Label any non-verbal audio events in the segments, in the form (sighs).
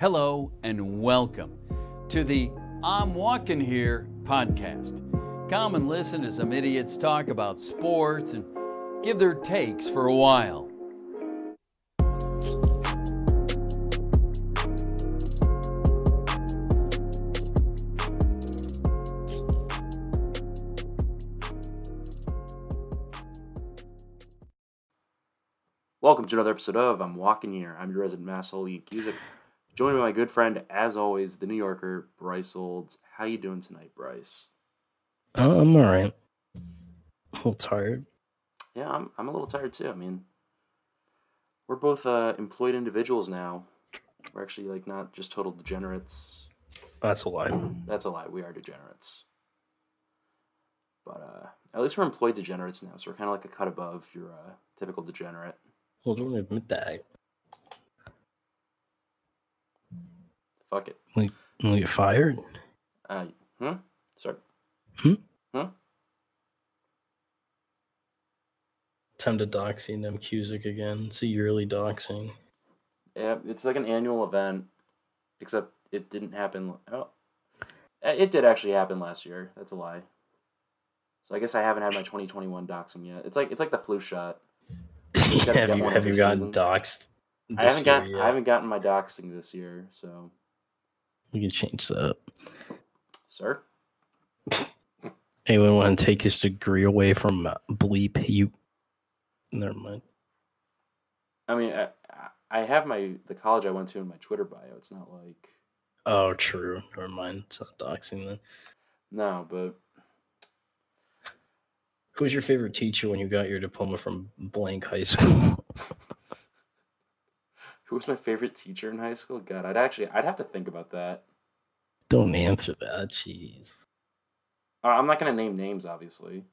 Hello and welcome to the I'm Walking Here podcast. Come and listen to some idiots talk about sports and give their takes for a while. Welcome to another episode of I'm Walking Here. I'm your resident masshole, Ian Cusick. Joined by my good friend, as always, the New Yorker, Bryce Olds. How you doing tonight, Bryce? Oh, I'm all right. A little tired. Yeah, I'm, I'm a little tired too. I mean, we're both uh, employed individuals now. We're actually like not just total degenerates. That's a lie. That's a lie. We are degenerates. But uh, at least we're employed degenerates now, so we're kind of like a cut above your uh, typical degenerate. Well, don't admit that. Fuck it. Will you get fired? Uh, hmm? Sorry. Hmm? Huh? Time to doxing them Cusick again. It's a yearly doxing. Yeah, it's like an annual event, except it didn't happen. Oh, eh, it did actually happen last year. That's a lie. So I guess I haven't had my 2021 doxing yet. It's like it's like the flu shot. (laughs) have you have you gotten season. doxed? I haven't year got? I haven't gotten my doxing this year. So, We can change that. sir, Anyone want to take his degree away from bleep? You. Never mind. I mean, I, I have my the college I went to in my Twitter bio. It's not like Oh, true. Never mind. It's not doxing then. no, but Who was your favorite teacher when you got your diploma from blank high school? (laughs) who was my favorite teacher in high school? God, I'd actually I'd have to think about that. Don't answer that. Jeez. Uh, I'm not gonna name names, obviously.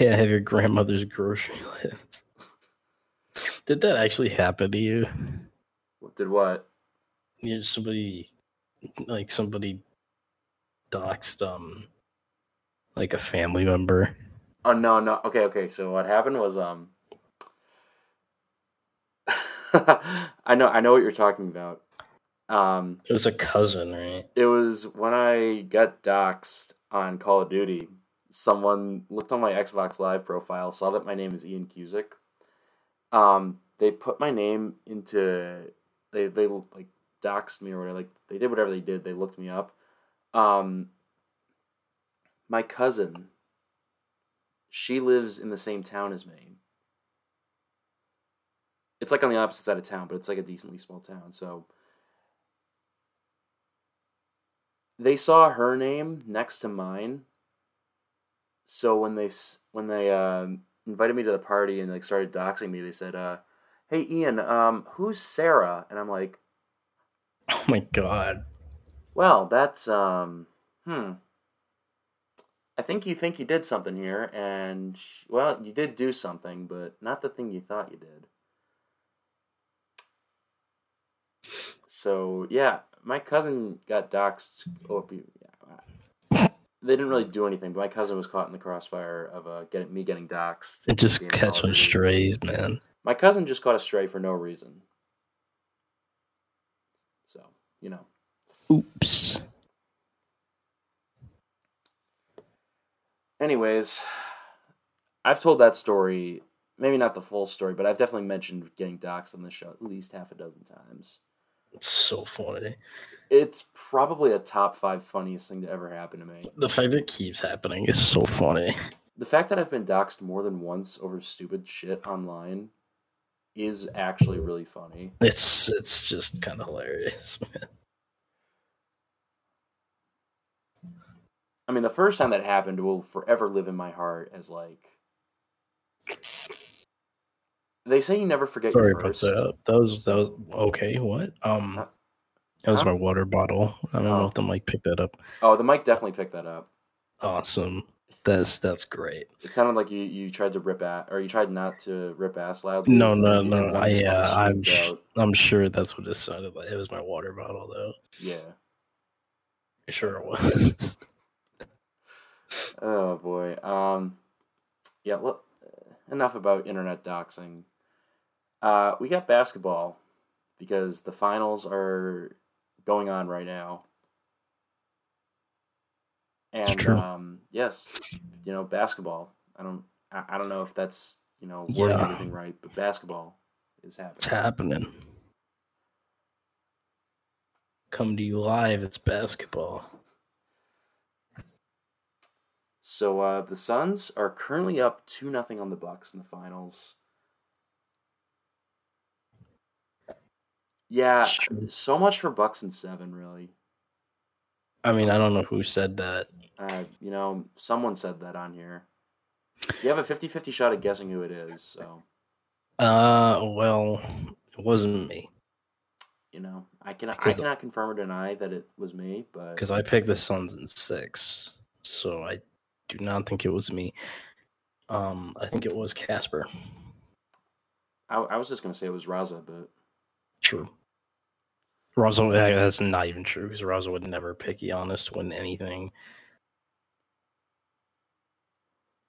Yeah, have your grandmother's grocery (laughs) list. Did that actually happen to you? What did what? You somebody like somebody doxed um like a family member. Oh no, no. Okay, okay. So what happened was um (laughs) I know I know what you're talking about. Um It was a cousin, right? it was when I got doxxed on Call of Duty. Someone looked on my Xbox Live profile, saw that my name is Ian Cusick. Um they put my name into they they like doxed me or whatever. Like they did whatever they did. They looked me up. Um my cousin she lives in the same town as me. It's like on the opposite side of town, but it's like a decently small town. So they saw her name next to mine. So when they when they um, invited me to the party and like started doxing me, they said, uh, "Hey Ian, um, who's Sarah?" And I'm like, (laughs) Oh my god. "Well, that's um, hmm." I think you think you did something here, and well, you did do something, but not the thing you thought you did. So yeah, my cousin got doxxed. Oh, yeah, they didn't really do anything, but my cousin was caught in the crossfire of uh, getting me getting doxxed. It just being catch on strays, man. My cousin just caught a stray for no reason. So you know, Oops. Anyways, I've told that story, maybe not the full story, but I've definitely mentioned getting doxxed on the show at least half a dozen times. It's so funny. It's probably a top five funniest thing to ever happen to me. The fact that it keeps happening is so funny. The fact that I've been doxxed more than once over stupid shit online is actually really funny. It's it's just kind of hilarious, (laughs) man. I mean, the first time that happened will forever live in my heart as like. They say you never forget Sorry your about that. That was that was okay. What? Um, Huh? that was Huh? my water bottle. I don't know Oh. if the mic picked that up. Oh, the mic definitely picked that up. Awesome. That's that's great. It sounded like you, you tried to rip ass, or you tried not to rip ass loudly. No, no, no. I uh, I'm sh- I'm sure that's what it sounded like. It was my water bottle, though. Yeah. Sure it was. (laughs) Oh boy. Um. Yeah. Look. Enough about internet doxing. Uh, we got basketball because the finals are going on right now. And um, yes, you know basketball. I don't. I, I don't know if that's you know wording Yeah. everything right, but basketball is happening. It's happening. Come to you live. It's basketball. So uh, the Suns are currently up two nothing on the Bucks in the finals. Yeah, so much for Bucks and seven, really. I mean, I don't know who said that. Uh, you know, someone said that on here. You have a 50-50 shot at guessing who it is, so Uh, well, it wasn't me you know I can I cannot confirm or deny that it was me, but because I picked the Suns in six, so I do not think it was me. Um, I think it was Casper. I, I was just gonna say it was Raza, but True. Russell, that's not even true because Russell would never pick Giannis to win anything.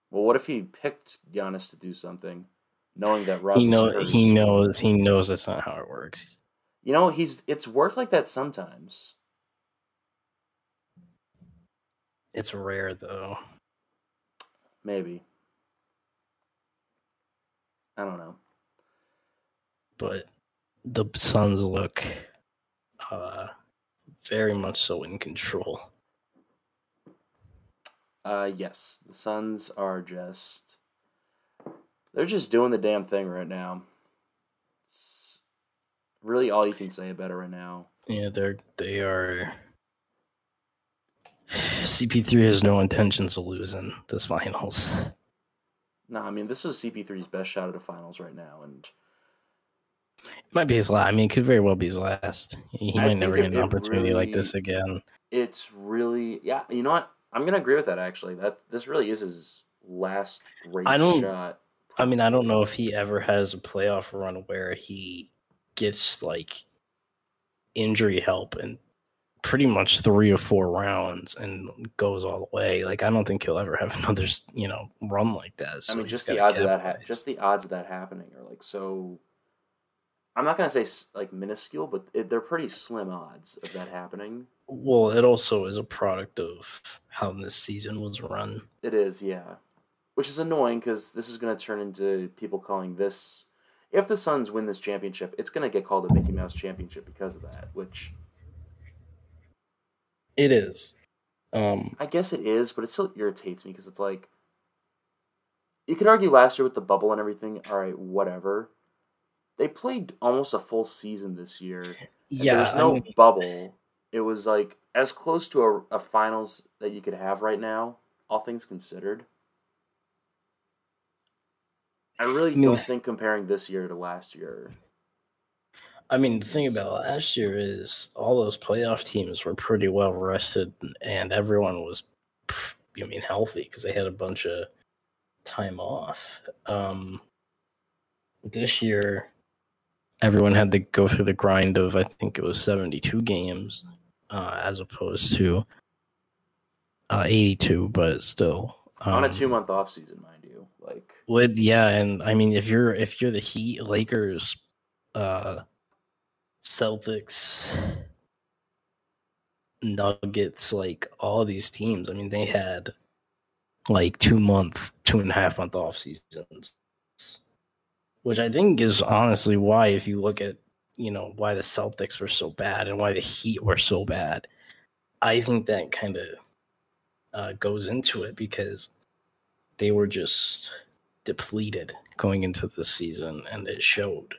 well, what if he picked Giannis to do something, knowing that Russ he know he knows he knows that's not how it works. You know, he's it's worked like that sometimes. It's rare though. Maybe. I don't know. but the Suns look uh very much so in control. Uh, yes, the Suns are just. They're just doing the damn thing right now. It's really all you can say about it right now. Yeah, they're they are. CP3 has no intentions of losing this finals. No, I mean, this is CP3's best shot at the finals right now. And It might be his last. I mean, it could very well be his last. He I might never get an it opportunity like this again. it's really. Yeah, you know what? I'm going to agree with that, actually. That This really is his last great I don't- shot. I mean, I don't know if he ever has a playoff run where he gets like injury help and pretty much three or four rounds and goes all the way. Like, I don't think he'll ever have (laughs) another, you know, run like that. I mean, just the odds of that, ha- just the odds of that happening are like so. I'm not gonna say like minuscule, but it, they're pretty slim odds of that happening. Well, it also is a product of how this season was run. It is, yeah, which is annoying because this is gonna turn into people calling this. If the Suns win this championship, it's gonna get called a Mickey Mouse Championship because of that. Which It is. Um, I guess it is, but it still irritates me because it's like you could argue last year with the bubble and everything. All right, whatever. They played almost a full season this year. Yeah, there was I no mean, bubble. It was like as close to a, a finals that you could have right now, all things considered. I really I mean, don't think comparing this year to last year. I mean, the thing about last year is all those playoff teams were pretty well rested, and everyone was, I mean, healthy because they had a bunch of time off. Um, this year, everyone had to go through the grind of I think it was seventy-two games, uh, as opposed to uh, eighty-two, but still On a um, two month off season, mind you. Like would yeah, and I mean if you're if you're the Heat, Lakers, uh Celtics, Nuggets, like all these teams, I mean they had like two month, two and a half month off seasons. Which I think is honestly why if you look at you know why the Celtics were so bad and why the Heat were so bad, I think that kind of uh, goes into it because they were just depleted going into the season, and it showed.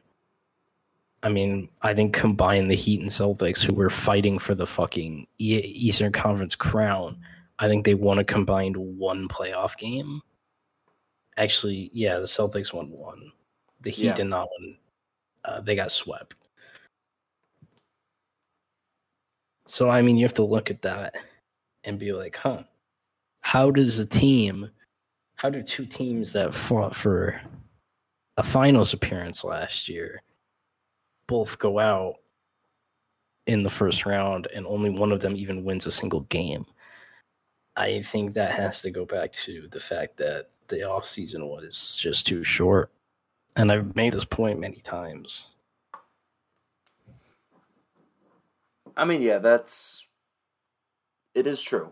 I mean, I think combine the Heat and Celtics, who were fighting for the fucking Eastern Conference crown, I think they won a combined one playoff game. Actually, yeah, the Celtics won one. The Heat Yeah. did not win. Uh, they got swept. So, I mean, you have to look at that and be like, huh, how does a team, how do two teams that fought for a finals appearance last year both go out in the first round and only one of them even wins a single game? I think that has to go back to the fact that the offseason was just too short. And I've made this point many times. I mean, yeah, that's it is true.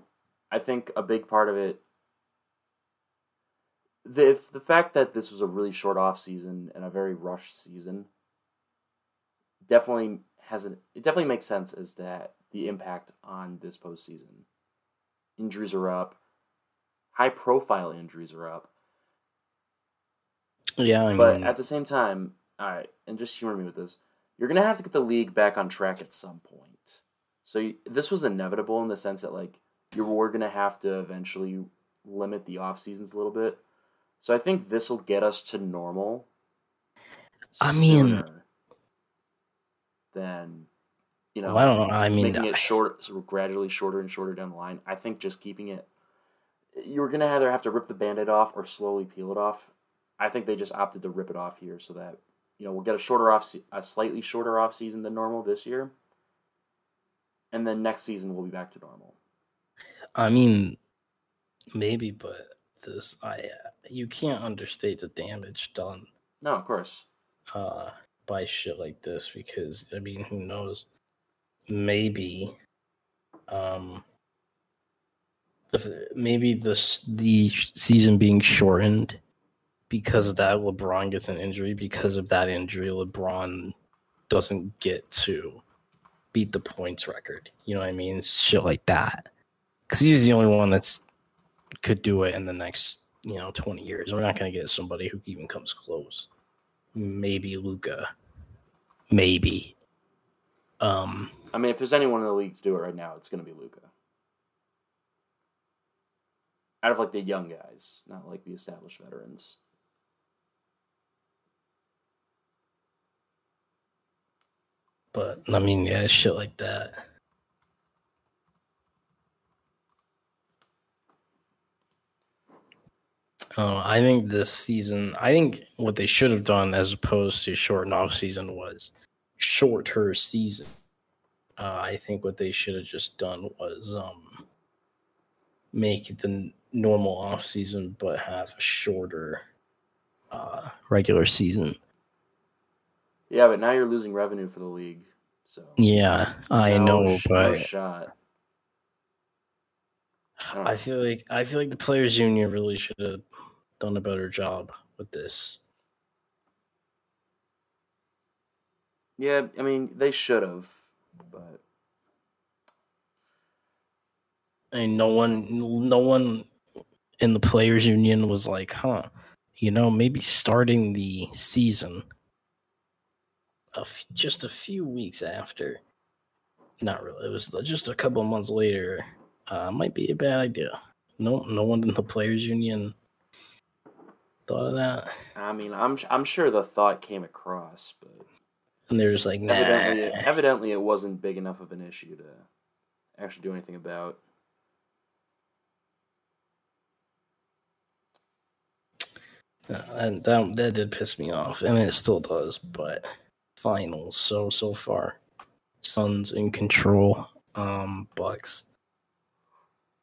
I think a big part of it the the fact that this was a really short off season and a very rushed season definitely has an it definitely makes sense as that the impact on this postseason. Injuries are up, high profile injuries are up. Yeah, I but mean, at the same time, all right, and just humor me with this, you're gonna have to get the league back on track at some point. So you, this was inevitable in the sense that like you were gonna have to eventually limit the off seasons a little bit. So I think this will get us to normal. I mean- then you know. I don't know. I mean, making it short, so gradually shorter and shorter down the line. I think just keeping it, you're gonna either have to rip the band-aid off or slowly peel it off. I think they just opted to rip it off here so that you know we'll get a shorter off, se- a slightly shorter off season than normal this year, and then next season we'll be back to normal. I mean, maybe, but this, I, uh, you can't understate the damage done No, of course. uh, by shit like this because I mean, who knows? Maybe, um, if, maybe this the season being shortened because of that LeBron gets an injury. Because of that injury, LeBron doesn't get to beat the points record. You know what I mean? Shit like that. Because he's the only one that's could do it in the next you know 20 years. We're not going to get somebody who even comes close maybe Luka, maybe. Um, I mean, if there's anyone in the league to do it right now, it's gonna be Luka. Out of like the young guys, not like the established veterans. But I mean, yeah, shit like that. Uh, I think this season, I think what they should have done as opposed to shorten off season was shorter season. Uh, I think what they should have just done was um, make the normal off season, but have a shorter uh, regular season. Yeah, but now you're losing revenue for the league, so Yeah, I no know, sh- no but shot. don't I feel like I feel like the players' union really should have done a better job with this. Yeah, I mean they should have, but I mean, no one, no one in the players' union was like, "Huh, you know, maybe starting the season a f- just a few weeks after." Not really. It was just a couple of months later. Uh, might be a bad idea. No, no one in the players' union thought of that, I mean I'm I'm sure the thought came across, but and they're just like, "Nah." evidently evidently it wasn't big enough of an issue to actually do anything about. Uh, and that that did piss me off, and it still does. But finals, so so far, Suns in control. Um, Bucks,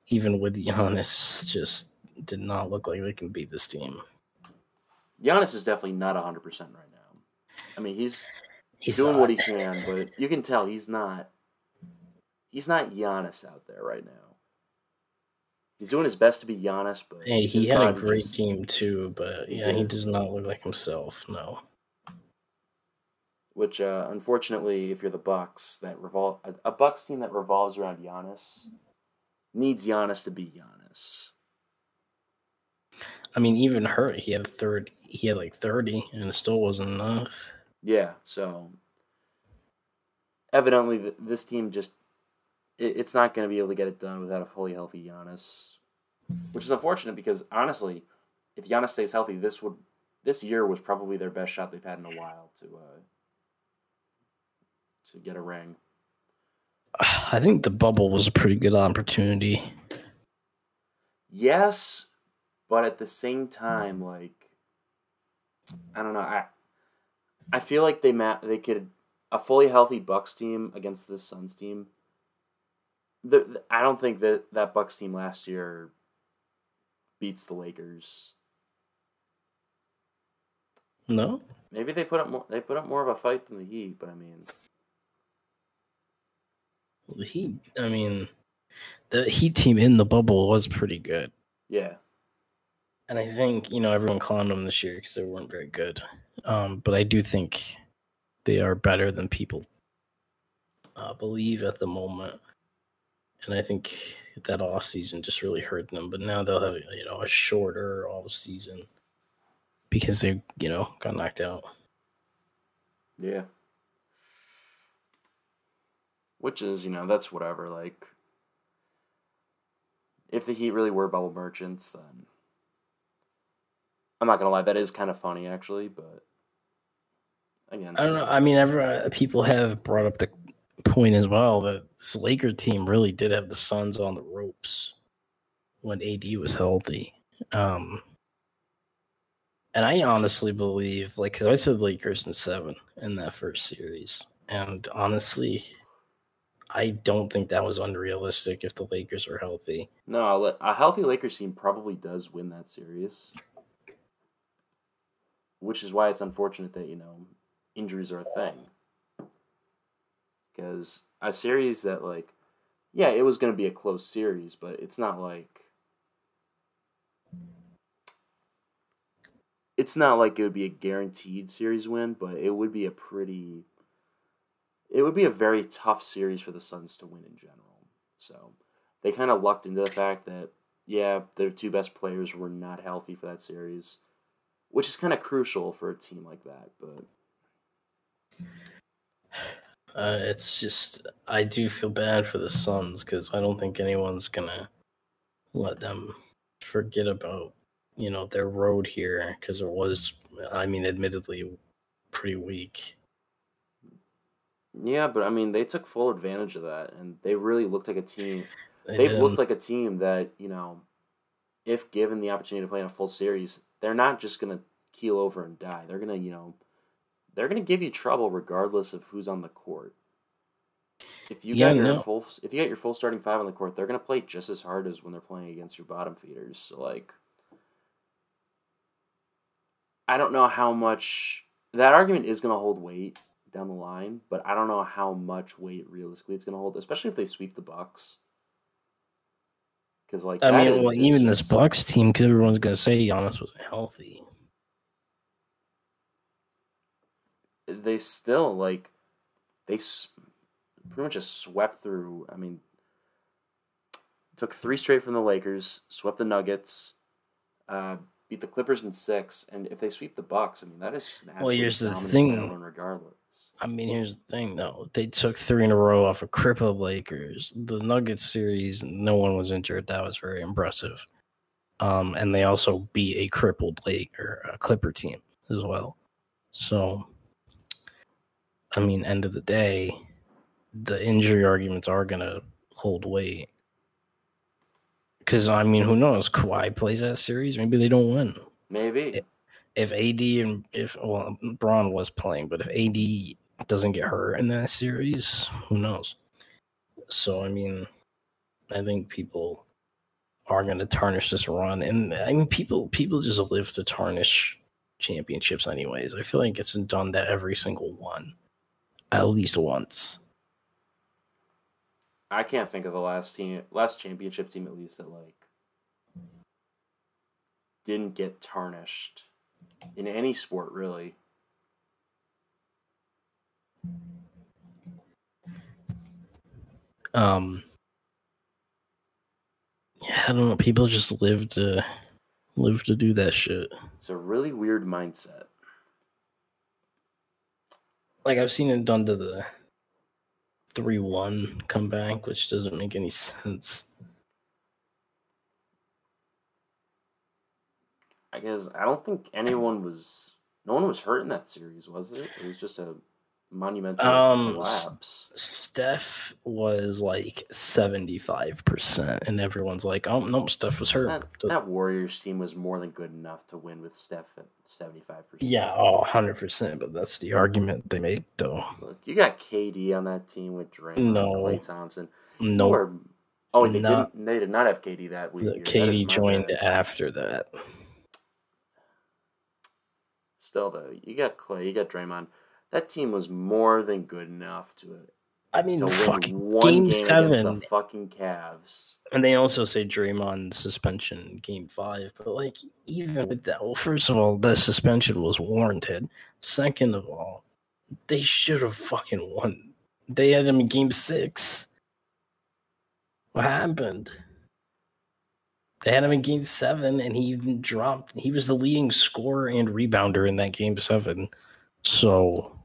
even with Giannis, just did not look like they can beat this team. Giannis is definitely not hundred percent right now. I mean he's He's doing not- what he can, but you can tell he's not. He's not Giannis out there right now. He's doing his best to be Giannis, but Hey, he had a great just- team too, but yeah, he does not look like himself. No. Which, uh, unfortunately, if you're the Bucks, that revol a, a Bucks team that revolves around Giannis needs Giannis to be Giannis. I mean, even hurt, he had third. He had like thirty, and it still wasn't enough. Yeah, so evidently this team just it, it's not going to be able to get it done without a fully healthy Giannis, which is unfortunate because honestly, if Giannis stays healthy, this would this year was probably their best shot they've had in a while to uh, to get a ring. I think the bubble was a pretty good opportunity. Yes, but at the same time, like I don't know, I I feel like they ma- they could a fully healthy Bucks team against this Suns team. The, the- I don't think that that Bucks team last year beats the Lakers. No, Maybe they put up more. They put up more of a fight than the Heat, but I mean, The Heat, I mean, the Heat team in the bubble was pretty good. Yeah. And I think, you know, everyone clowned them this year because they weren't very good. Um, but I do think they are better than people uh, believe at the moment. And I think that off season just really hurt them. But now they'll have, you know, a shorter off season because they, you know, got knocked out. Yeah. Which is, you know, that's whatever. Like, if the Heat really were bubble merchants, then I'm not gonna lie, that is kind of funny actually. But again, I don't know. I mean, everyone, people have brought up the point as well that this Laker team really did have the Suns on the ropes when AD was healthy. Um, and I honestly believe, like, because I said Lakers in seven in that first series, and honestly, I don't think that was unrealistic if the Lakers were healthy. No, a healthy Lakers team probably does win that series, which is why it's unfortunate that you know injuries are a thing. Because a series that like, yeah, it was going to be a close series, but it's not like it's not like it would be a guaranteed series win, but it would be a pretty it would be a very tough series for the Suns to win in general. So they kind of lucked into the fact that yeah, their two best players were not healthy for that series, which is kind of crucial for a team like that, but uh, it's just I do feel bad for the Suns because I don't think anyone's gonna let them forget about you know their road here because it was I mean admittedly pretty weak. Yeah, but I mean they took full advantage of that and they really looked like a team. They have looked like a team that you know, if given the opportunity to play in a full series, they're not just gonna keel over and die. They're gonna you know they're going to give you trouble regardless of who's on the court. If you yeah, got your no. full, if you got your full starting five on the court, they're going to play just as hard as when they're playing against your bottom feeders. So like, I don't know how much that argument is going to hold weight down the line, but I don't know how much weight realistically it's going to hold, especially if they sweep the Bucks. Because like, I mean, well, even this Bucks team, because everyone's going to say Giannis wasn't healthy. they still like they pretty much just swept through. I mean, took three straight from the Lakers, swept the Nuggets, uh, beat the Clippers in six, and if they sweep the Bucks, I mean that is well. Here's the thing. Regardless, I mean, here's the thing though. They took three in a row off of crippled Lakers. The Nuggets series, no one was injured. That was very impressive. Um, and they also beat a crippled Lake or a Clipper team as well. So I mean, end of the day, the injury arguments are gonna hold weight. Because I mean, who knows? Kawhi plays that series. Maybe they don't win. Maybe if AD and if well, Braun was playing, but if AD doesn't get hurt in that series, who knows? So I mean, I think people are going to tarnish this run, and I mean, people people just live to tarnish championships anyways. I feel like it's done to every single one at least once. I can't think of the last team, last championship team at least that like didn't get tarnished in any sport really. Um. Yeah, I don't know. People just live to live to do that shit. It's a really weird mindset like I've seen it done to the three one comeback, which doesn't make any sense. I guess I don't think anyone was no one was hurt in that series, was it? It was just a monumental um, collapse. Steph was like seventy five percent, and everyone's like, "Oh no, Steph was hurt." That, that, Warriors team was more than good enough to win with Steph at seventy five percent. Yeah, oh, 100 percent. But that's the argument they make, though. Look, you got KD on that team with Draymond, no, Klay Thompson. No, nope. oh, they not, didn't. They did not have KD that week. KD joined after that. Still, though, you got Klay, you got Draymond that team was more than good enough to I mean, to win fucking one game game seven. the fucking Cavs. And they also say Draymond suspension game five. But like even with that, well, first of all, the suspension was warranted. Second of all, they should have fucking won. They had him in game six. What happened? They had him in game seven and he even dropped. He was the leading scorer and rebounder in that game seven. So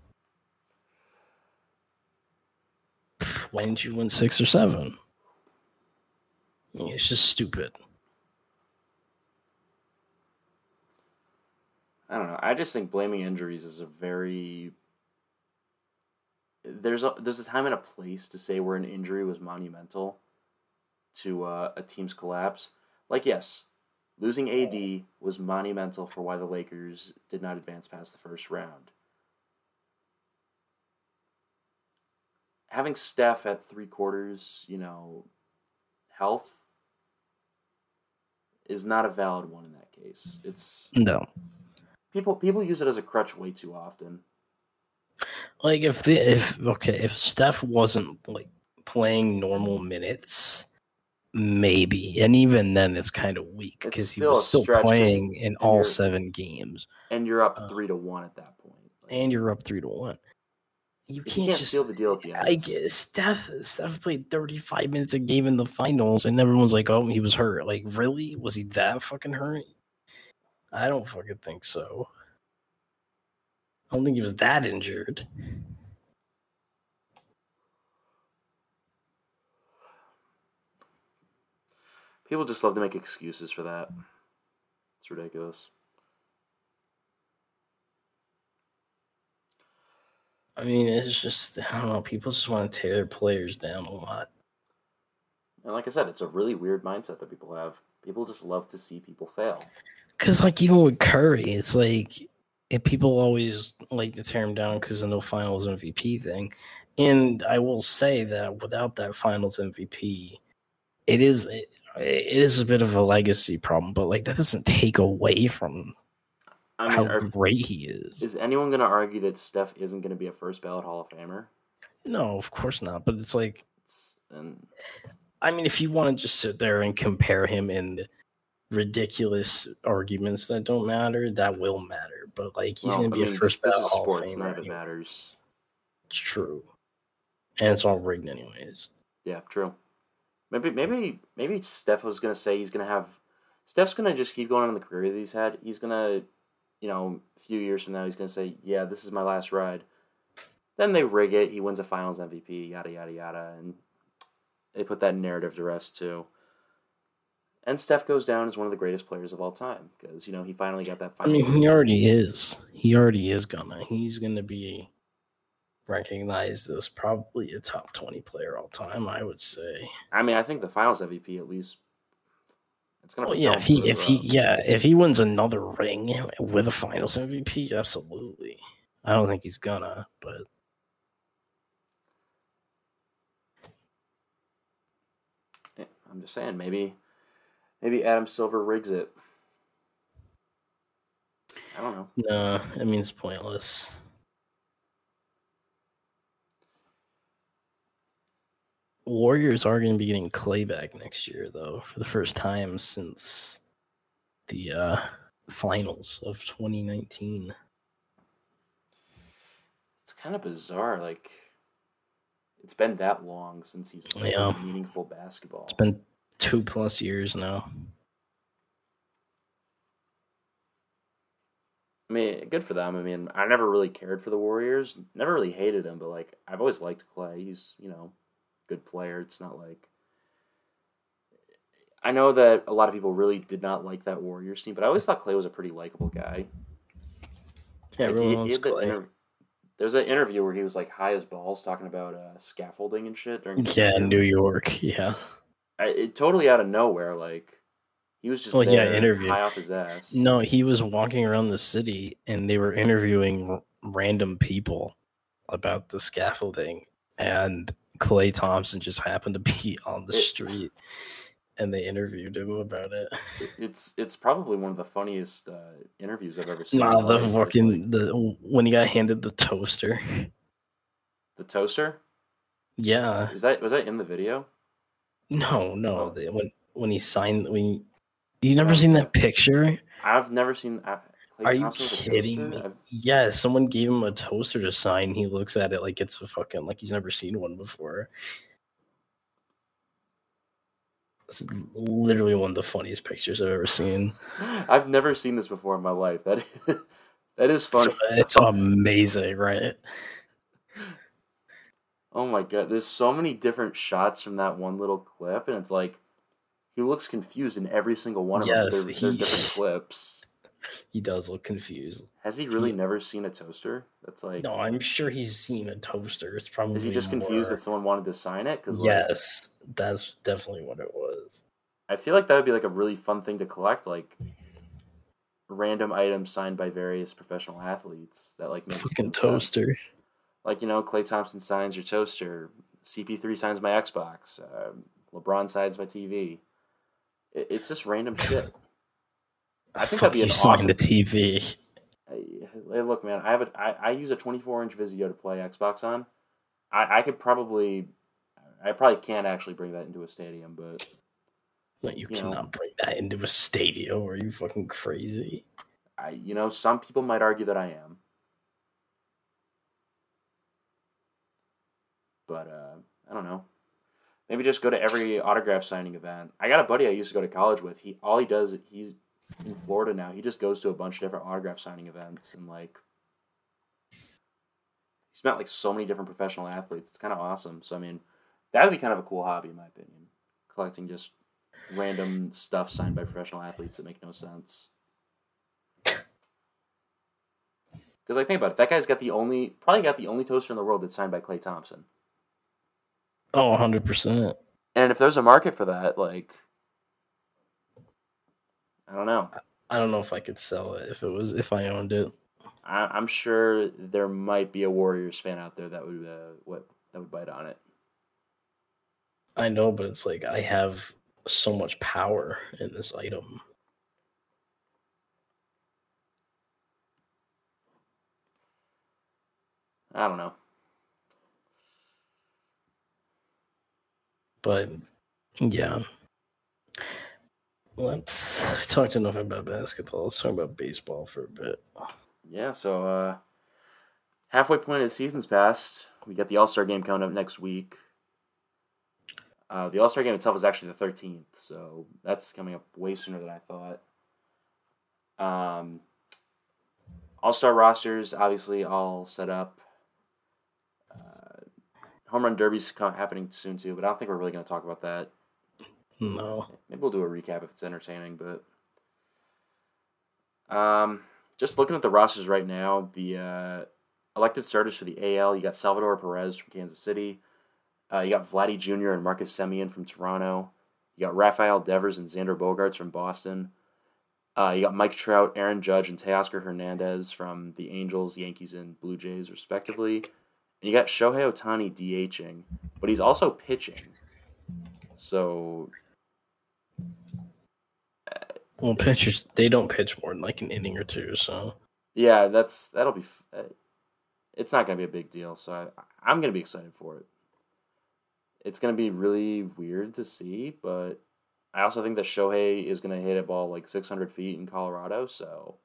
why didn't you win six or seven? It's just stupid. I don't know. I just think blaming injuries is a very there's a there's a time and a place to say where an injury was monumental to uh, a team's collapse. Like yes, losing AD was monumental for why the Lakers did not advance past the first round. Having Steph at three quarters, you know, health is not a valid one in that case. It's No. people people use it as a crutch way too often. Like if the if okay, if Steph wasn't like playing normal minutes, maybe. And even then it's kind of weak because he was still playing in all seven games. And you're up Uh, three to one at that point. Like, And you're up three to one. You you can't, can't just seal the deal the. I guess Steph Steph played 35 minutes a game in the finals and everyone's like, oh, he was hurt. Like, really? Was he that fucking hurt? I don't fucking think so. I don't think he was that injured. People just love to make excuses for that. It's ridiculous. I mean, it's just I don't know. People just want to tear players down a lot. And like I said, it's a really weird mindset that people have. People just love to see people fail. Because like even with Curry, it's like if people always like to tear him down because of no Finals MVP thing. And I will say that without that Finals MVP, it is it, is a bit of a legacy problem. But like that doesn't take away from I how mean, are, great he is. is anyone going to argue that Steph isn't going to be a first ballot Hall of Famer? No, of course not. But it's like It's, and I mean, if you want to just sit there and compare him in ridiculous arguments that don't matter, that will matter. But like he's well, gonna be I mean, a first ballot Hall of sports. Famer None of it matters. It's true, and it's all rigged anyways. Yeah, true. Maybe, maybe, maybe Steph was gonna say he's gonna have. Steph's gonna just keep going on the career that he's had. He's gonna, you know, a few years from now, he's gonna say, "Yeah, this is my last ride." Then they rig it. He wins a Finals MVP. Yada yada yada, and they put that narrative to rest too. And Steph goes down as one of the greatest players of all time because you know he finally got that. Final I mean, he already is. He already is gonna. He's gonna be recognized as probably a top twenty player all time. I would say. I mean, I think the Finals MVP at least. It's gonna. Oh, well, yeah, if he if he yeah if he wins another ring with a Finals MVP, absolutely. I don't think he's gonna, but Yeah, I'm just saying, maybe, maybe Adam Silver rigs it. I don't know. no, it means pointless. Warriors are going to be getting Klay back next year, though, for the first time since the uh, finals of 2019. It's kind of bizarre. Like, it's been that long since he's played Yeah. meaningful basketball. It's been two plus years now. I mean, good for them. I mean, I never really cared for the Warriors. Never really hated him, but like, I've always liked Klay. He's you know, good player. It's not like. I know that a lot of people really did not like that Warriors team, but I always thought Klay was a pretty likable guy. Yeah, Like, everyone he- he wants had that Klay. inter- There's an interview where he was like high as balls talking about uh, scaffolding and shit during. the Yeah, interview. New York. Yeah. I, it totally out of nowhere. Like he was just Well, yeah, interview. high off his ass. No, he was walking around the city and they were interviewing r- random people about the scaffolding. And Klay Thompson just happened to be (laughs) on the street and they interviewed him about it. it's it's probably one of the funniest uh, interviews I've ever seen. Nah, the fucking the when he got handed the toaster. the toaster. Yeah. Was that was that in the video? No, no. Oh. the- When when he signed, when he, you never seen that picture? I've never seen. Uh, Are you Thompson kidding me? Yeah, someone gave him a toaster to sign. He looks at it like it's a fucking like he's never seen one before. It's literally one of the funniest pictures I've ever seen. (laughs) I've never seen this before in my life. That (laughs) that is funny. Uh, it's amazing, right? Oh my god, there's so many different shots from that one little clip, and it's like he looks confused in every single one of Yes, them. They're, they're he- different (laughs) clips. He does look confused. Has he really never seen a toaster? That's like, No, I'm sure he's seen a toaster. It's probably is he just confused that someone wanted to sign it? Because Yes, that's definitely what it was. I feel like that would be like a really fun thing to collect, like random items signed by various professional athletes that like make Fucking no sense. toaster. Like you know, Klay Thompson signs your toaster. CP3 signs my Xbox. Uh, LeBron signs my TV. It, it's just random shit. I think Fuck that'd be an you signed awesome- the TV. Hey, hey, look, man, I have a I, I use a 24 inch Vizio to play Xbox on. I, I could probably, I probably can't actually bring that into a stadium, but No, you You know. cannot bring that into a stadium. Are you fucking crazy? I you know some people might argue that I am. But uh, I don't know. Maybe just go to every autograph signing event. I got a buddy I used to go to college with. He all he does he's in Florida now. He just goes to a bunch of different autograph signing events and like he's met like so many different professional athletes. It's kind of awesome. So I mean, that would be kind of a cool hobby in my opinion. Collecting just random stuff signed by professional athletes that make no sense. Because like think about it, that guy's got the only probably got the only toaster in the world that's signed by Klay Thompson. Oh, 100%. And if there's a market for that, like I don't know. I don't know if I could sell it if it was if I owned it. I, I'm sure there might be a Warriors fan out there that would uh, what that would bite on it. I know, but it's like I have so much power in this item. I don't know. But yeah. Let's talk talked enough about basketball. Let's talk about baseball for a bit. Yeah, so uh halfway point of the season's passed. We got the All Star game coming up next week. Uh, the All Star game itself is actually the thirteenth, so that's coming up way sooner than I thought. Um, All Star rosters obviously all set up. Uh, home run derby's happening soon too, but I don't think we're really going to talk about that. No. Maybe we'll do a recap if it's entertaining, but um, just looking at the rosters right now, the uh, elected starters for the AL, you got Salvador Perez from Kansas City, uh, you got Vladdy Jr. and Marcus Semien from Toronto, you got Rafael Devers and Xander Bogaerts from Boston, uh, you got Mike Trout, Aaron Judge, and Teoscar Hernandez from the Angels, Yankees, and Blue Jays, respectively. And you got Shohei Ohtani DHing, but he's also pitching. So Well, pitchers they don't pitch more than like an inning or two, so Yeah, that's that'll be. uh, It's not gonna be a big deal, so I, I'm gonna be excited for it. It's gonna be really weird to see, but I also think that Shohei is gonna hit a ball like 600 feet in Colorado, so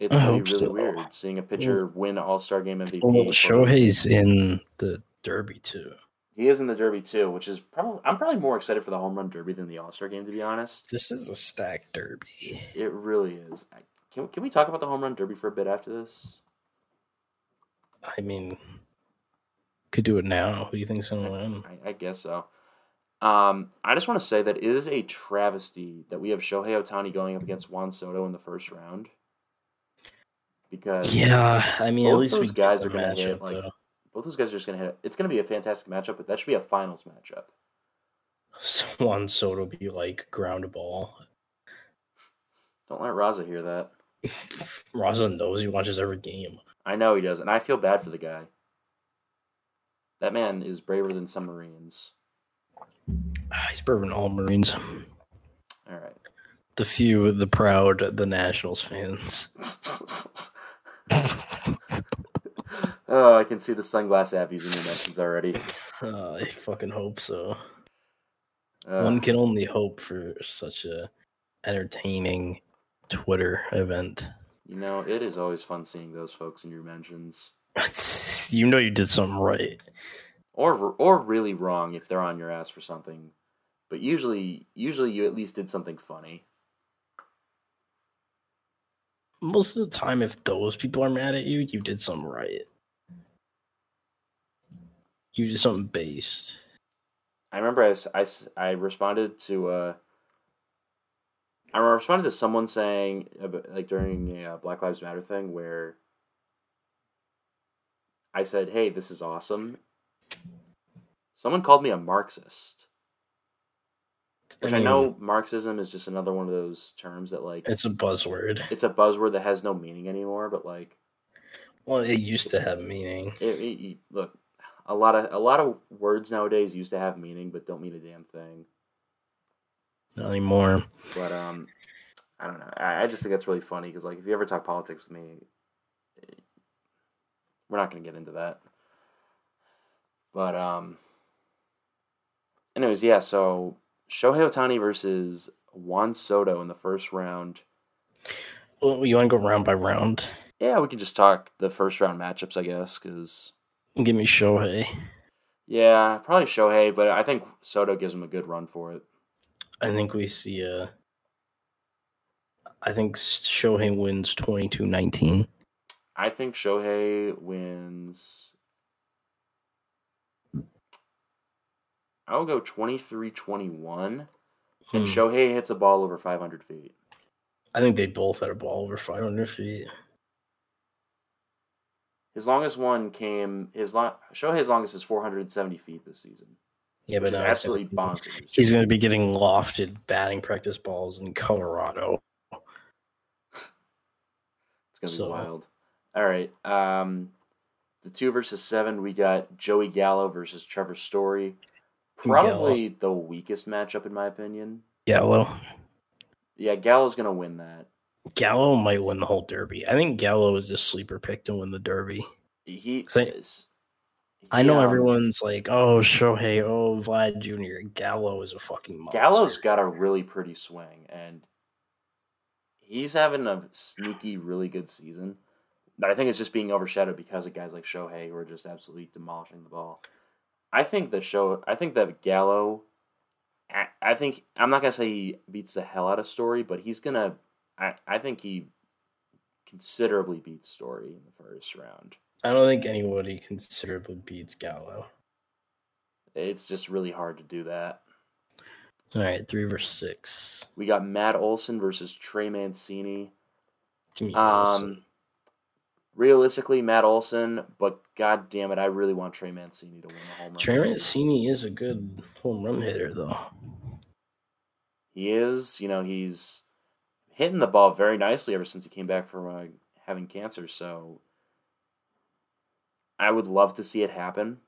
it's gonna be really so. weird seeing a pitcher win All Star Game MVP. well, Shohei's in the Derby too. He is in the Derby too, which is probably I'm probably more excited for the Home Run Derby than the All Star Game to be honest. This is a stacked Derby. It really is. Can can we talk about the Home Run Derby for a bit after this? I mean, could do it now. Who do you think's gonna win? I, I guess so. Um, I just want to say that it is a travesty that we have Shohei Ohtani going up against Juan Soto in the first round. Because Yeah, I mean, at least we those guys are gonna hit, matchup, like- though. Both those guys are just going to hit. It's going to be a fantastic matchup, but that should be a finals matchup. (laughs) Juan Soto be like ground a ball. Don't let Raza hear that. (laughs) Raza knows he watches every game. I know he does, and I feel bad for the guy. That man is braver than some Marines. Ah, He's bourbon all Marines. All right. The few, the proud, the Nationals fans. (laughs) Oh, I can see the sunglass appies in your mentions already. Uh, (laughs) I fucking hope so. Uh, One can only hope for such a entertaining Twitter event. you know, it is always fun seeing those folks in your mentions, (laughs) you know you did something right. or or really wrong if they're on your ass for something. But usually, usually you at least did something funny. Most of the time, if those people are mad at you, you did something right. You did something based. I remember I, I, I responded to uh I responded to someone saying about- like during a uh, Black Lives Matter thing where I said, "Hey, this is awesome." Someone called me a Marxist, which I, mean, know Marxism is just another one of those terms that like it's a buzzword. it's a buzzword that has no meaning anymore. But like, Well, it used to have meaning. it, it, it- look, a lot of a lot of words nowadays used to have meaning, but don't mean a damn thing. Not anymore. But um, I don't know. I, I just think that's really funny because like if you ever talk politics with me, we're not going to get into that. But um, anyways, yeah. So Shohei Ohtani versus Juan Soto in the first round. Well, you want to go round by round? Yeah, we can just talk the first round matchups, I guess, because Give me Shohei. yeah, probably Shohei, but I think Soto gives him a good run for it. I think we see a. I think Shohei wins 22 19. I think Shohei wins. I'll go 23 21. And Hmm. Shohei hits a ball over 500 feet. I think they both had a ball over 500 feet. His longest one came. His long, Shohei's longest is 470 feet this season. Yeah, but he's absolutely bonkers. He's going to be getting lofted batting practice balls in Colorado. (laughs) It's gonna be wild. All right. Um, the two versus seven, we got Joey Gallo versus Trevor Story. Probably the weakest matchup in my opinion. Gallo. Yeah, Gallo's gonna win that. Gallo might win the whole Derby. I think Gallo is the sleeper pick to win the Derby. He So- is. I know everyone's like, oh, Shohei, oh, Vlad Jr. Gallo is a fucking monster. Gallo's got a really pretty swing, and he's having a sneaky, really good season. But I think it's just being overshadowed because of guys like Shohei who are just absolutely demolishing the ball. I think that show. I think that Gallo. I, I think I'm not gonna say he beats the hell out of Story, but he's gonna. I I think he considerably beats Story in the first round. I don't think anybody considerably beats Gallo. It's just really hard to do that. All right, three versus six. We got Matt Olson versus Trey Mancini. Um, Olson. realistically, Matt Olson, but god damn it, I really want Trey Mancini to win the home run. Trey. Mancini is a good home run hitter, though. He is, you know, he's hitting the ball very nicely ever since he came back from uh, having cancer. So I would love to see it happen.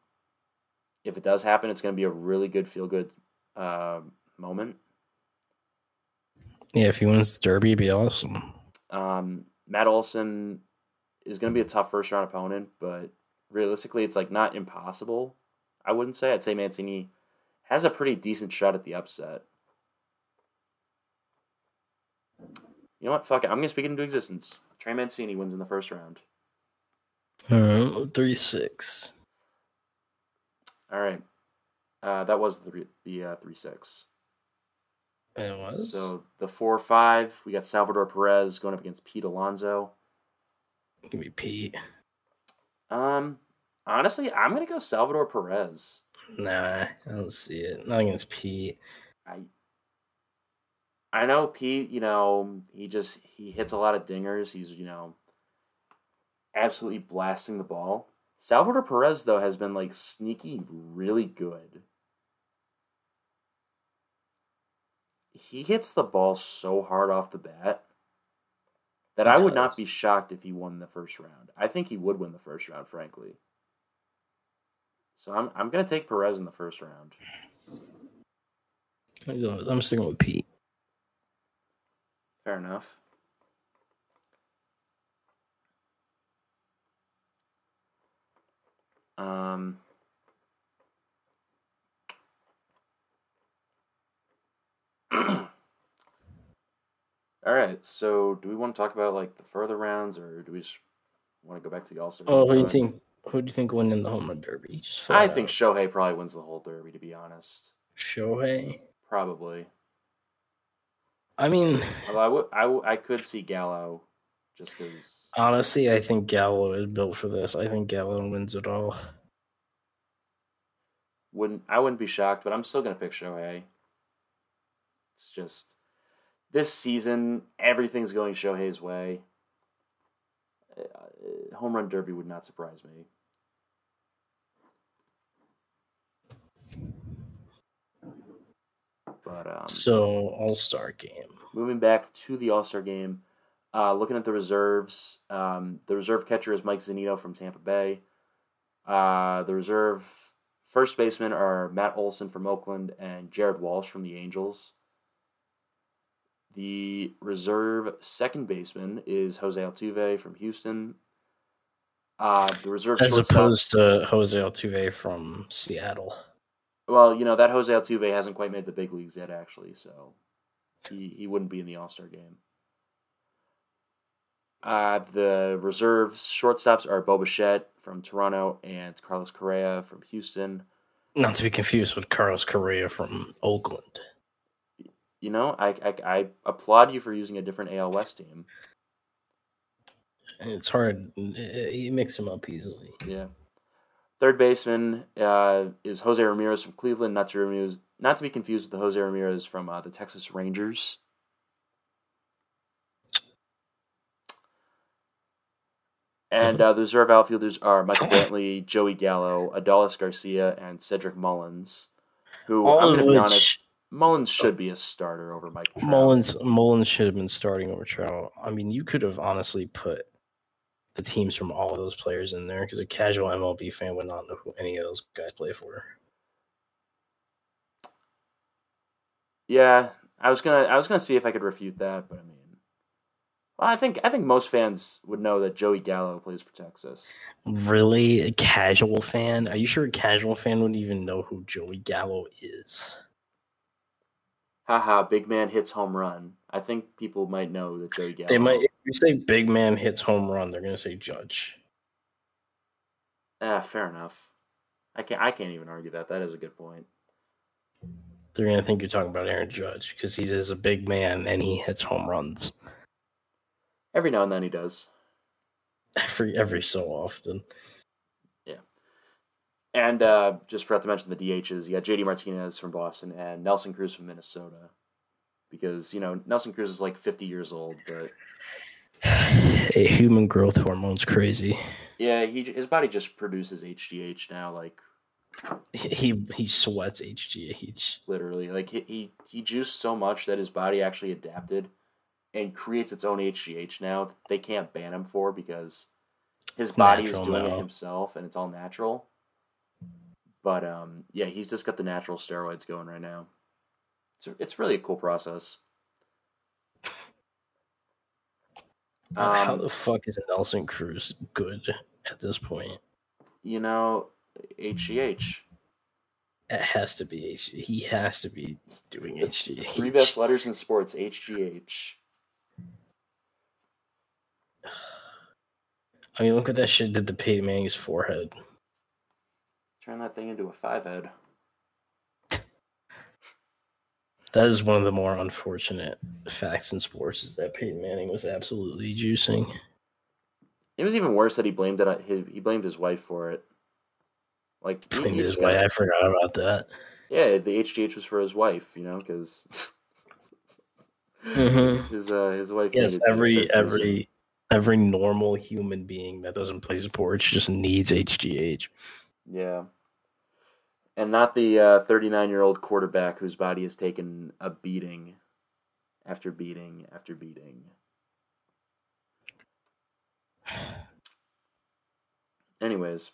If it does happen, it's going to be a really good feel good uh, moment. Yeah, if he wins the Derby, it'd be awesome. Um, Matt Olson is going to be a tough first round opponent, but realistically, it's like not impossible. I wouldn't say. I'd say Mancini has a pretty decent shot at the upset. You know what? Fuck it. I'm going to speak it into existence. Trey Mancini wins in the first round. All right, three six. All right. Uh, that was the the uh, three six. It was. So the four five, we got Salvador Perez going up against Pete Alonso. give me Pete. Um, honestly, I'm gonna go Salvador Perez. Nah, I don't see it. Not against Pete. I I know Pete, you know, he just he hits a lot of dingers. He's, you know, absolutely blasting the ball. Salvador Perez though has been like sneaky really good. He hits the ball so hard off the bat that I would not be shocked if he won the first round. I think he would win the first round, frankly. So I'm I'm gonna take Perez in the first round. I'm sticking with Pete. Fair enough. Um, (clears throat) all right. So, do we want to talk about like the further rounds, or do we just want to go back to the All Star? Oh, who do you think? Who do you think win in the home run derby? Just I think out. Shohei probably wins the whole derby. To be honest, Shohei. probably. I mean, I would, I, I could see Gallo, just because. honestly, I think Gallo is built for this. I think Gallo wins it all. Wouldn't I wouldn't be shocked, but I'm still gonna pick Shohei. It's just this season, everything's going Shohei's way. Uh, home run derby would not surprise me. But um, So All Star game. moving back to the All Star game, uh, looking at the reserves, um, the reserve catcher is Mike Zunino from Tampa Bay. Uh, the reserve first basemen are Matt Olson from Oakland and Jared Walsh from the Angels. The reserve second baseman is Jose Altuve from Houston. Uh, the reserve As opposed to Jose Altuve from Seattle. Well, you know that Jose Altuve hasn't quite made the big leagues yet, actually, so he he wouldn't be in the All Star game. Uh, the reserves shortstops are Bo Bichette from Toronto and Carlos Correa from Houston. Not to be confused with Carlos Correa from Oakland. You know, I, I, I applaud you for using a different AL West team. It's hard. You mix them up easily. Yeah. Third baseman uh, is Jose Ramirez from Cleveland, not to, Ramirez, not to be confused with the Jose Ramirez from uh, the Texas Rangers. And uh, the reserve outfielders are Michael (coughs) Brantley, Joey Gallo, Adolis Garcia, and Cedric Mullins. Who All I'm going to be honest, Mullins should be a starter over Mike. Trout. Mullins Mullins should have been starting over Trout. I mean, you could have honestly put the teams from all of those players in there because a casual MLB fan would not know who any of those guys play for. Yeah, I was gonna I was gonna see if I could refute that, but I mean, well, I think I think most fans would know that Joey Gallo plays for Texas. Really, a casual fan? Are you sure a casual fan wouldn't even know who Joey Gallo is? Haha, big man hits home run. I think people might know that Joey Gallo. They might. You say big man hits home run, they're gonna say Judge. Ah, fair enough. I can't I can't even argue that. That is a good point. They're gonna think you're talking about Aaron Judge because he is a big man and he hits home runs Every now and then he does. every every so often. Yeah. And uh, just forgot to mention the DHs. You got JD Martinez from Boston and Nelson Cruz from Minnesota. Because, you know, Nelson Cruz is like 50 years old, but A (sighs) human growth hormone's crazy. yeah, he his body just produces HGH now, like He he sweats HGH. literally. Like he, he he juiced so much that his body actually adapted and creates its own HGH now. They can't ban him for because his body is doing now. it himself and it's all natural. But um, yeah, he's just got the natural steroids going right now. It's it's really a cool process. How Um, the fuck is Nelson Cruz good at this point? you know, HGH. It has to be H. He has to be doing HGH. Three best letters in sports, HGH. I mean, look at that shit did to Peyton Manning's forehead. Turn that thing into a five head. That is one of the more unfortunate facts in sports is that Peyton Manning was absolutely juicing. It was even worse that he blamed it. On his, he blamed his wife for it. Like he- Blamed his wife. I forgot about that. Yeah, the HGH was for his wife. You know, because (laughs) Mhm. his uh, his wife. Yes, every every every normal human being that doesn't play sports just needs HGH. Yeah. And not the 39 year old quarterback whose body has taken a beating after beating after beating. Anyways,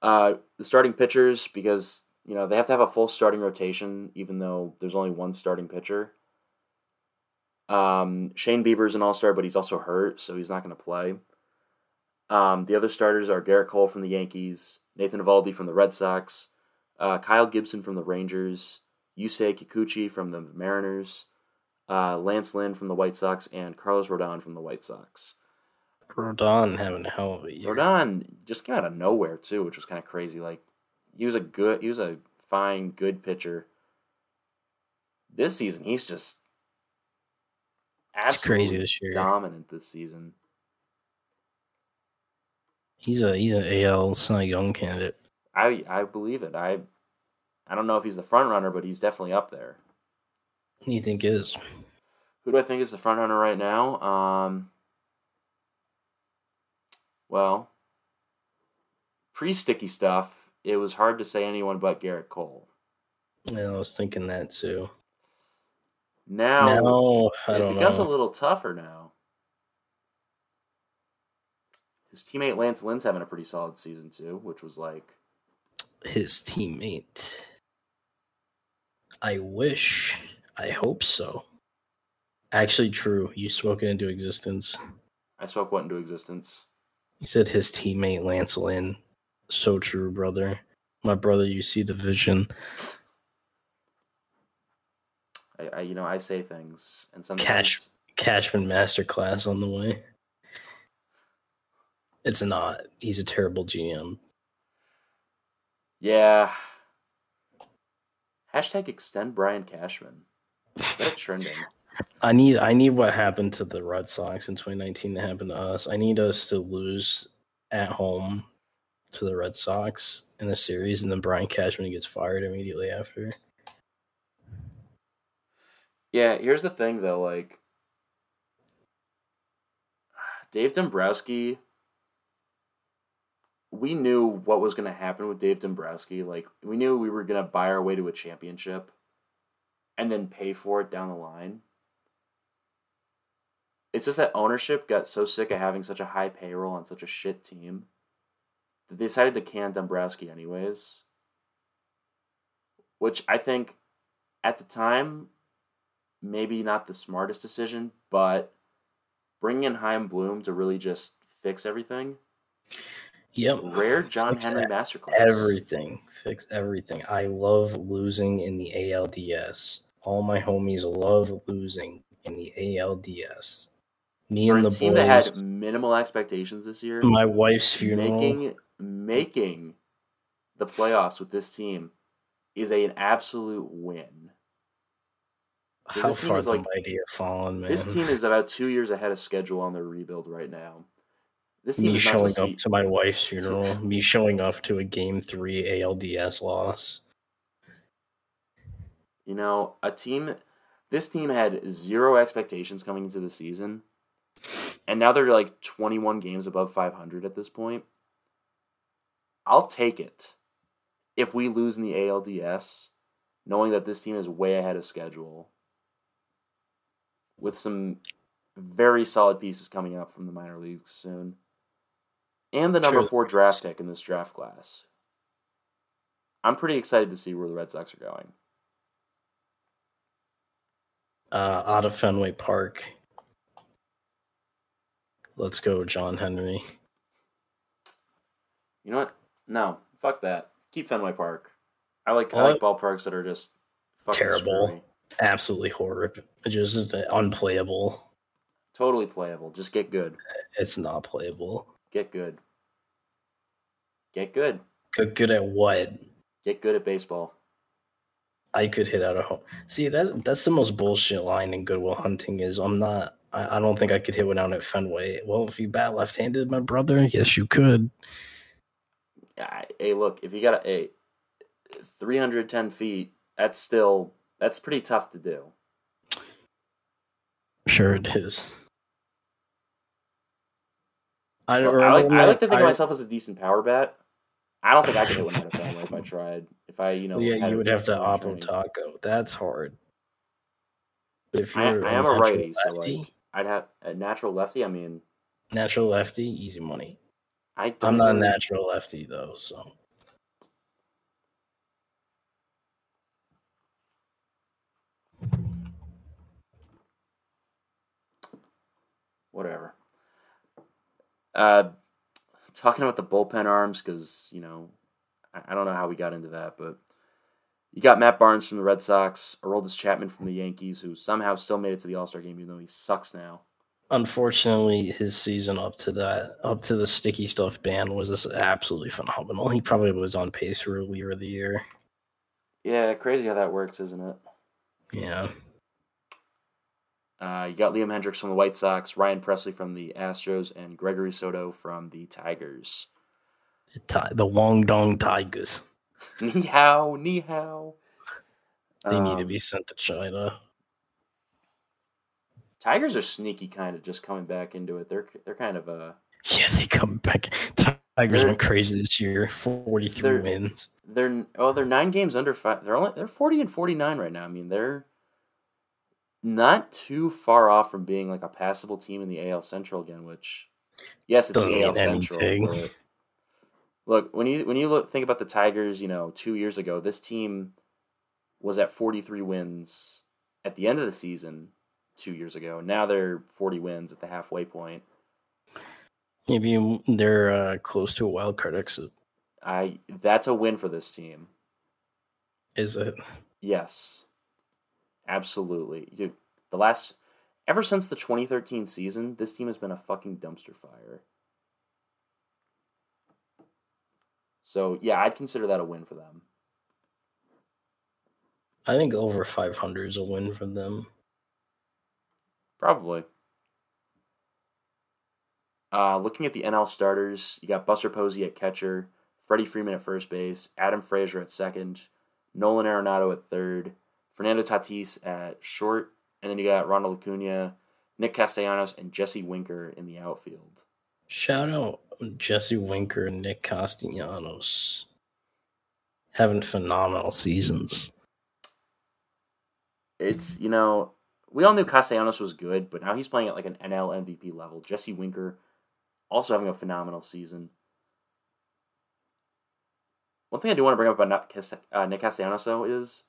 uh, the starting pitchers, because, you know, they have to have a full starting rotation, even though there's only one starting pitcher. Um, Shane Bieber's an all star, but he's also hurt, so he's not going to play. Um, the other starters are Gerrit Cole from the Yankees, Nathan Eovaldi from the Red Sox, uh, Kyle Gibson from the Rangers, Yusei Kikuchi from the Mariners, uh, Lance Lynn from the White Sox, and Carlos Rodon from the White Sox. Rodon having a hell of a year. Rodon just came out of nowhere too, which was kind of crazy. Like he was a good, he was a fine, good pitcher. This season, he's just It's crazy this year. dominant this season. He's a he's an AL Cy Young candidate. I I believe it. I I don't know if he's the front runner, but he's definitely up there. Who do you think is? Who do I think is the front runner right now? Um, well, pre sticky stuff, it was hard to say anyone but Gerrit Cole. Yeah, I was thinking that too. Now, no, I it becomes know. a little tougher now. His teammate Lance Lynn's having a pretty solid season too, which was like His teammate. I wish. I hope so. Actually, true. You spoke it into existence. I spoke what into existence. You said his teammate Lance Lynn. So true, brother. My brother, you see the vision. I, I you know I say things and sometimes Catch. Cashman masterclass on the way. It's not. He's a terrible GM. yeah. Hashtag extend Brian Cashman. That's trending. (laughs) I need I need what happened to the Red Sox in 2019 to happen to us. I need us to lose at home to the Red Sox in the series, and then Brian Cashman gets fired immediately after. Yeah, here's the thing though, like Dave Dombrowski we knew what was going to happen with Dave Dombrowski. Like we knew we were going to buy our way to a championship and then pay for it down the line. It's just that ownership got so sick of having such a high payroll on such a shit team that they decided to can Dombrowski anyways. Which I think at the time maybe not the smartest decision, but bringing in Chaim Bloom to really just fix everything. Yep. Rare John Fix Henry masterclass. Everything. Fix everything. I love losing in the ALDS. All my homies love losing in the ALDS. Me For and a the team boys. that had minimal expectations this year, my wife's funeral. making making the playoffs with this team is a, an absolute win. How far is the like- mighty have fallen, man. This team is (laughs) about two years ahead of schedule on their rebuild right now. This me showing supposed to up be, to my wife's (laughs) funeral. me showing up to a game three ALDS loss. You know, a team. This team had zero expectations coming into the season, and now they're like 21 games above 500 at this point. I'll take it if we lose in the ALDS, knowing that this team is way ahead of schedule, with some very solid pieces coming up from the minor leagues soon, and the number True. four draft pick in this draft class. I'm pretty excited to see where the Red Sox are going. Uh, out of Fenway Park. Let's go, John Henry. You know what? No, fuck that. Keep Fenway Park. I like I like ballparks that are just fucking Terrible. screwy. Absolutely horrible. Just unplayable. Totally playable. Just get good. It's not playable. Get good. Get good. Good, good at what? Get good at baseball. I could hit out of home. See that that's the most bullshit line in Goodwill Hunting is I'm not. I, I don't think I could hit one out at Fenway. Well, if you bat left-handed, my brother, yes, you could. I- Hey, look, if you got a, a 310 feet, that's still that's pretty tough to do. Sure, it is. I, Well, don't I like I like to think I- of myself as a decent power bat. I don't think I could hit one out of Fenway if I (laughs) tried. If I, you know, yeah, had you would have to more oppo taco. That's hard. But if you're I am a natural righty, so like I'd have a natural lefty. I mean, natural lefty, easy money. I don't I'm not a natural lefty though, so whatever. Uh, talking about the bullpen arms because you know I don't know how we got into that, but you got Matt Barnes from the Red Sox, Aroldis Chapman from the Yankees, who somehow still made it to the All Star game, even though he sucks now. Unfortunately, his season up to that, up to the sticky stuff ban was absolutely phenomenal. He probably was on pace for reliever of the year. Yeah, crazy how that works, isn't it? Yeah. Uh, you got Liam Hendriks from the White Sox, Ryan Pressly from the Astros, and Gregory Soto from the Tigers. The, the Wong Dong Tigers. (laughs) Ni hao, ni hao. They need to Um, be sent to China. Tigers are sneaky, kind of just coming back into it. They're they're kind of uh Yeah, they come back. Tigers went crazy this year. Forty-three wins. they're oh they're nine games under five. They're only they're forty and forty nine right now. I mean they're not too far off from being like a passable team in the AL Central again. Which yes, it's Doesn't the AL Central. Look when you when you look think about the Tigers, you know two years ago this team was at forty three wins at the end of the season two years ago. Now they're forty wins at the halfway point. Maybe they're uh, close to a wild card exit. I that's a win for this team. Is it? Yes. Absolutely. You, the last ever since the 2013 season, this team has been a fucking dumpster fire. So, yeah, I'd consider that a win for them. I think over 500 is a win for them. Probably. Uh, looking at the NL starters, you got Buster Posey at catcher, Freddie Freeman at first base, Adam Frazier at second, Nolan Arenado at third, Fernando Tatis at short, and then you got Ronald Acuna, Nick Castellanos, and Jesse Winker in the outfield. Shout out Jesse Winker and Nick Castellanos. Having phenomenal seasons. It's, you know, we all knew Castellanos was good, but now he's playing at like an NL MVP level. Jesse Winker also having a phenomenal season. One thing I do want to bring up about Nick uh, Castellanos, though, is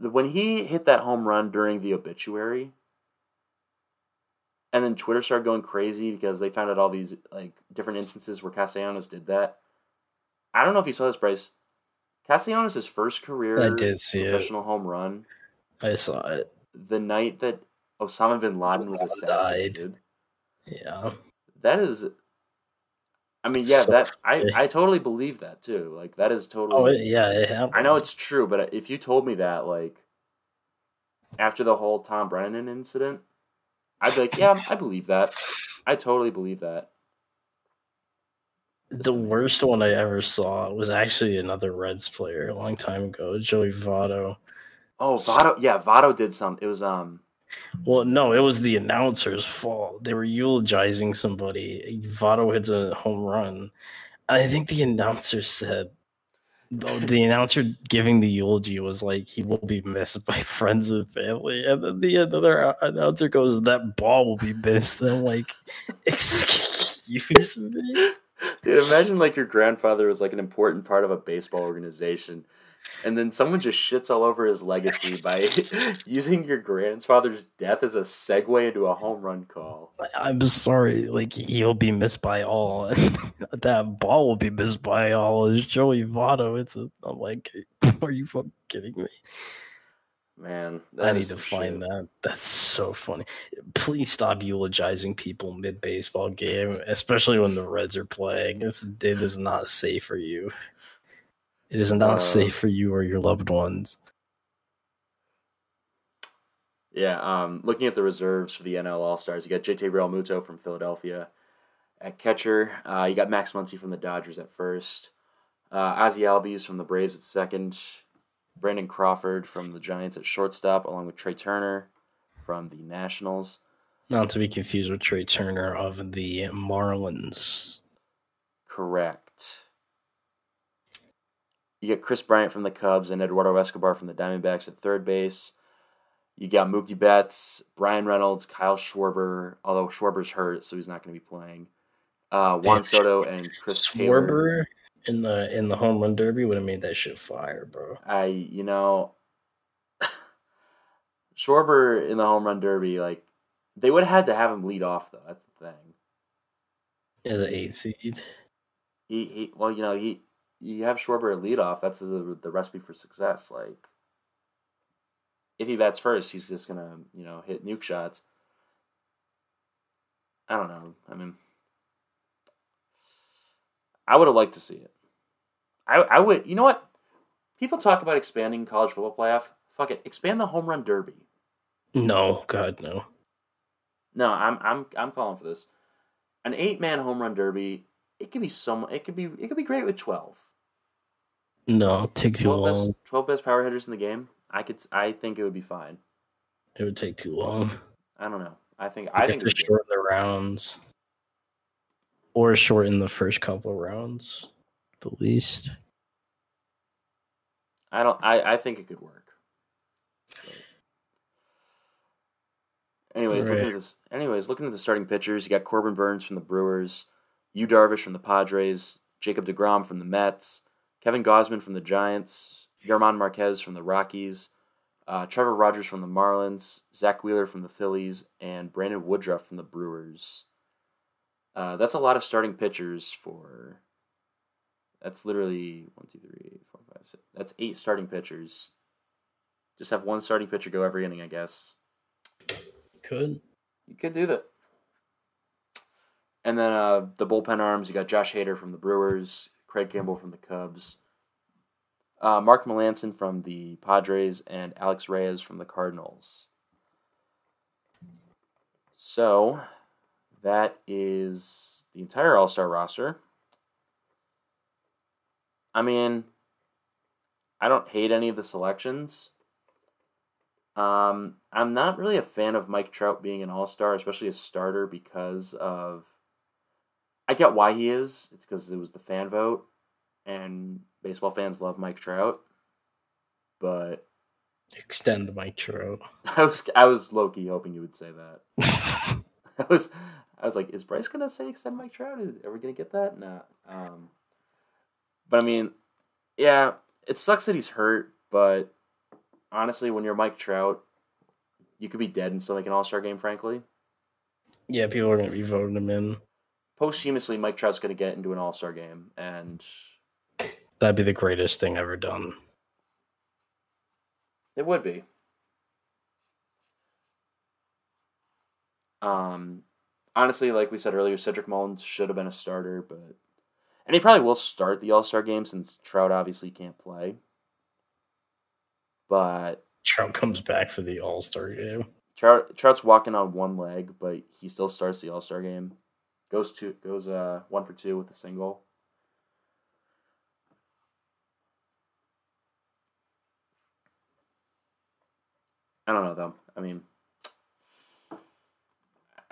when he hit that home run during the obituary, and then Twitter started going crazy because they found out all these like different instances where Castellanos did that. I don't know if you saw this, Bryce. Castellanos' first career I did see it. professional home run I saw it. the night that Osama bin Laden was Died. assassinated. Yeah. That is, I mean, yeah, So that I. I totally believe that too. Like that is Oh, totally. it, yeah, it happened. I know it's true, but if you told me that, like, after the whole Tom Brennan incident, I'd be like, yeah, I believe that. I totally believe that. (laughs) The worst one I ever saw was actually another Reds player a long time ago, Joey Votto. Oh, Votto, yeah, Votto did some. It was um, Well, no, it was the announcer's fault. They were eulogizing somebody. Votto hits a home run. I think the announcer said, the announcer giving the eulogy was like, he will be missed by (laughs) friends and family. And then the other announcer goes, that ball will be missed. And I'm like, (laughs) excuse me? Dude, imagine like your grandfather was like an important part of a baseball organization, and then someone just shits all over his legacy by (laughs) using your grandfather's death as a segue into a home run call. I'm sorry, like he'll be missed by all. (laughs) that ball will be missed by all. It's Joey Votto. It's a. I'm like, (laughs) are you fucking kidding me? Man, I need to find shit. that. That's so funny. Please stop eulogizing people mid baseball game, especially when the Reds are playing. It's, it is not safe for you. It is not Uh, safe for you or your loved ones. Yeah, um, looking at the reserves for the NL All Stars, you got JT Realmuto from Philadelphia at catcher. Uh, you got Max Muncy from the Dodgers at first. Uh, Ozzie Albies from the Braves at second. Brandon Crawford from the Giants at shortstop, along with Trea Turner from the Nationals. Not to be confused with Trea Turner of the Marlins. Correct. You get Kris Bryant from the Cubs and Eduardo Escobar from the Diamondbacks at third base. You got Mookie Betts, Bryan Reynolds, Kyle Schwarber, although Schwarber's hurt, so he's not going to be playing. Uh, Juan Damn, Soto and Chris Taylor. Schwarber in the in the home run derby would have made that shit fire, bro. I, you know, (laughs) Schwarber in the home run derby, like, they would have had to have him lead off, though. That's the thing. As an eight seed. He, he well, you know, he you have Schwarber at leadoff. That's the, the recipe for success. Like, if he bats first, he's just gonna you know hit nuke shots. I don't know. I mean, I would have liked to see it. I I would. You know what? People talk about expanding college football playoff. Fuck it. Expand the home run derby. No, God, no. No, I'm I'm I'm calling for this. An eight man home run derby. It could be some. It could be. It could be great with twelve. No, take too 12 long. best, 12 best power hitters in the game. I could. I think it would be fine. It would take too long. I don't know. I think. I think. to it would be- shorten the rounds, or shorten the first couple rounds, the least. I don't. I. I think it could work. Anyways, looking at this. Anyways, looking at the starting pitchers, you got Corbin Burnes from the Brewers, Yu Darvish from the Padres, Jacob Degrom from the Mets, Kevin Gausman from the Giants, German Marquez from the Rockies, uh, Trevor Rogers from the Marlins, Zack Wheeler from the Phillies, and Brandon Woodruff from the Brewers. Uh, that's a lot of starting pitchers for. That's literally one, two, three, four, five, six. That's eight starting pitchers. Just have one starting pitcher go every inning, I guess. You could You could do that. And then uh, the bullpen arms, you got Josh Hader from the Brewers, Craig Kimbrel from the Cubs, uh, Mark Melancon from the Padres, and Alex Reyes from the Cardinals. So that is the entire All Star roster. I mean, I don't hate any of the selections. Um, I'm not really a fan of Mike Trout being an All Star, especially a starter, because of. I get why he is. It's because it was the fan vote, and baseball fans love Mike Trout. But extend Mike Trout. (laughs) I was I was low key hoping you would say that. (laughs) I was I was like, is Bryce gonna say extend Mike Trout? Is, are we gonna get that? Nah. Um, but I mean, yeah, it sucks that he's hurt. But honestly, when you're Mike Trout, you could be dead and still make an All Star game. Frankly, yeah, people are gonna be voting him in. Posthumously, Mike Trout's gonna get into an All Star game, and That'd be the greatest thing ever done. it would be. Um, honestly, like we said earlier, Cedric Mullins should have been a starter, but and he probably will start the All Star game since Trout obviously can't play. But Trout comes back for the All Star game. Trout Trout's walking on one leg, but he still starts the All Star game. Goes two goes uh one for two with a single. I don't know though. I mean,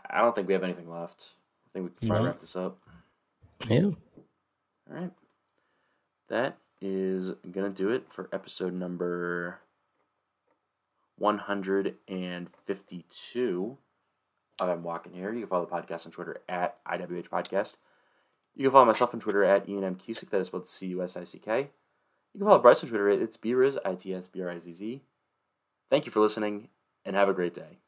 I don't think we have anything left. I think we can probably No. wrap this up. Yeah. All right. That is going to do it for episode number 152 of I'm Walking Here. You can follow the podcast on Twitter at IWH Podcast. You can follow myself on Twitter at Ian M. Cusick. That is spelled C U S I C K. You can follow Bryce on Twitter It's B-Riz. Thank you for listening, and have a great day.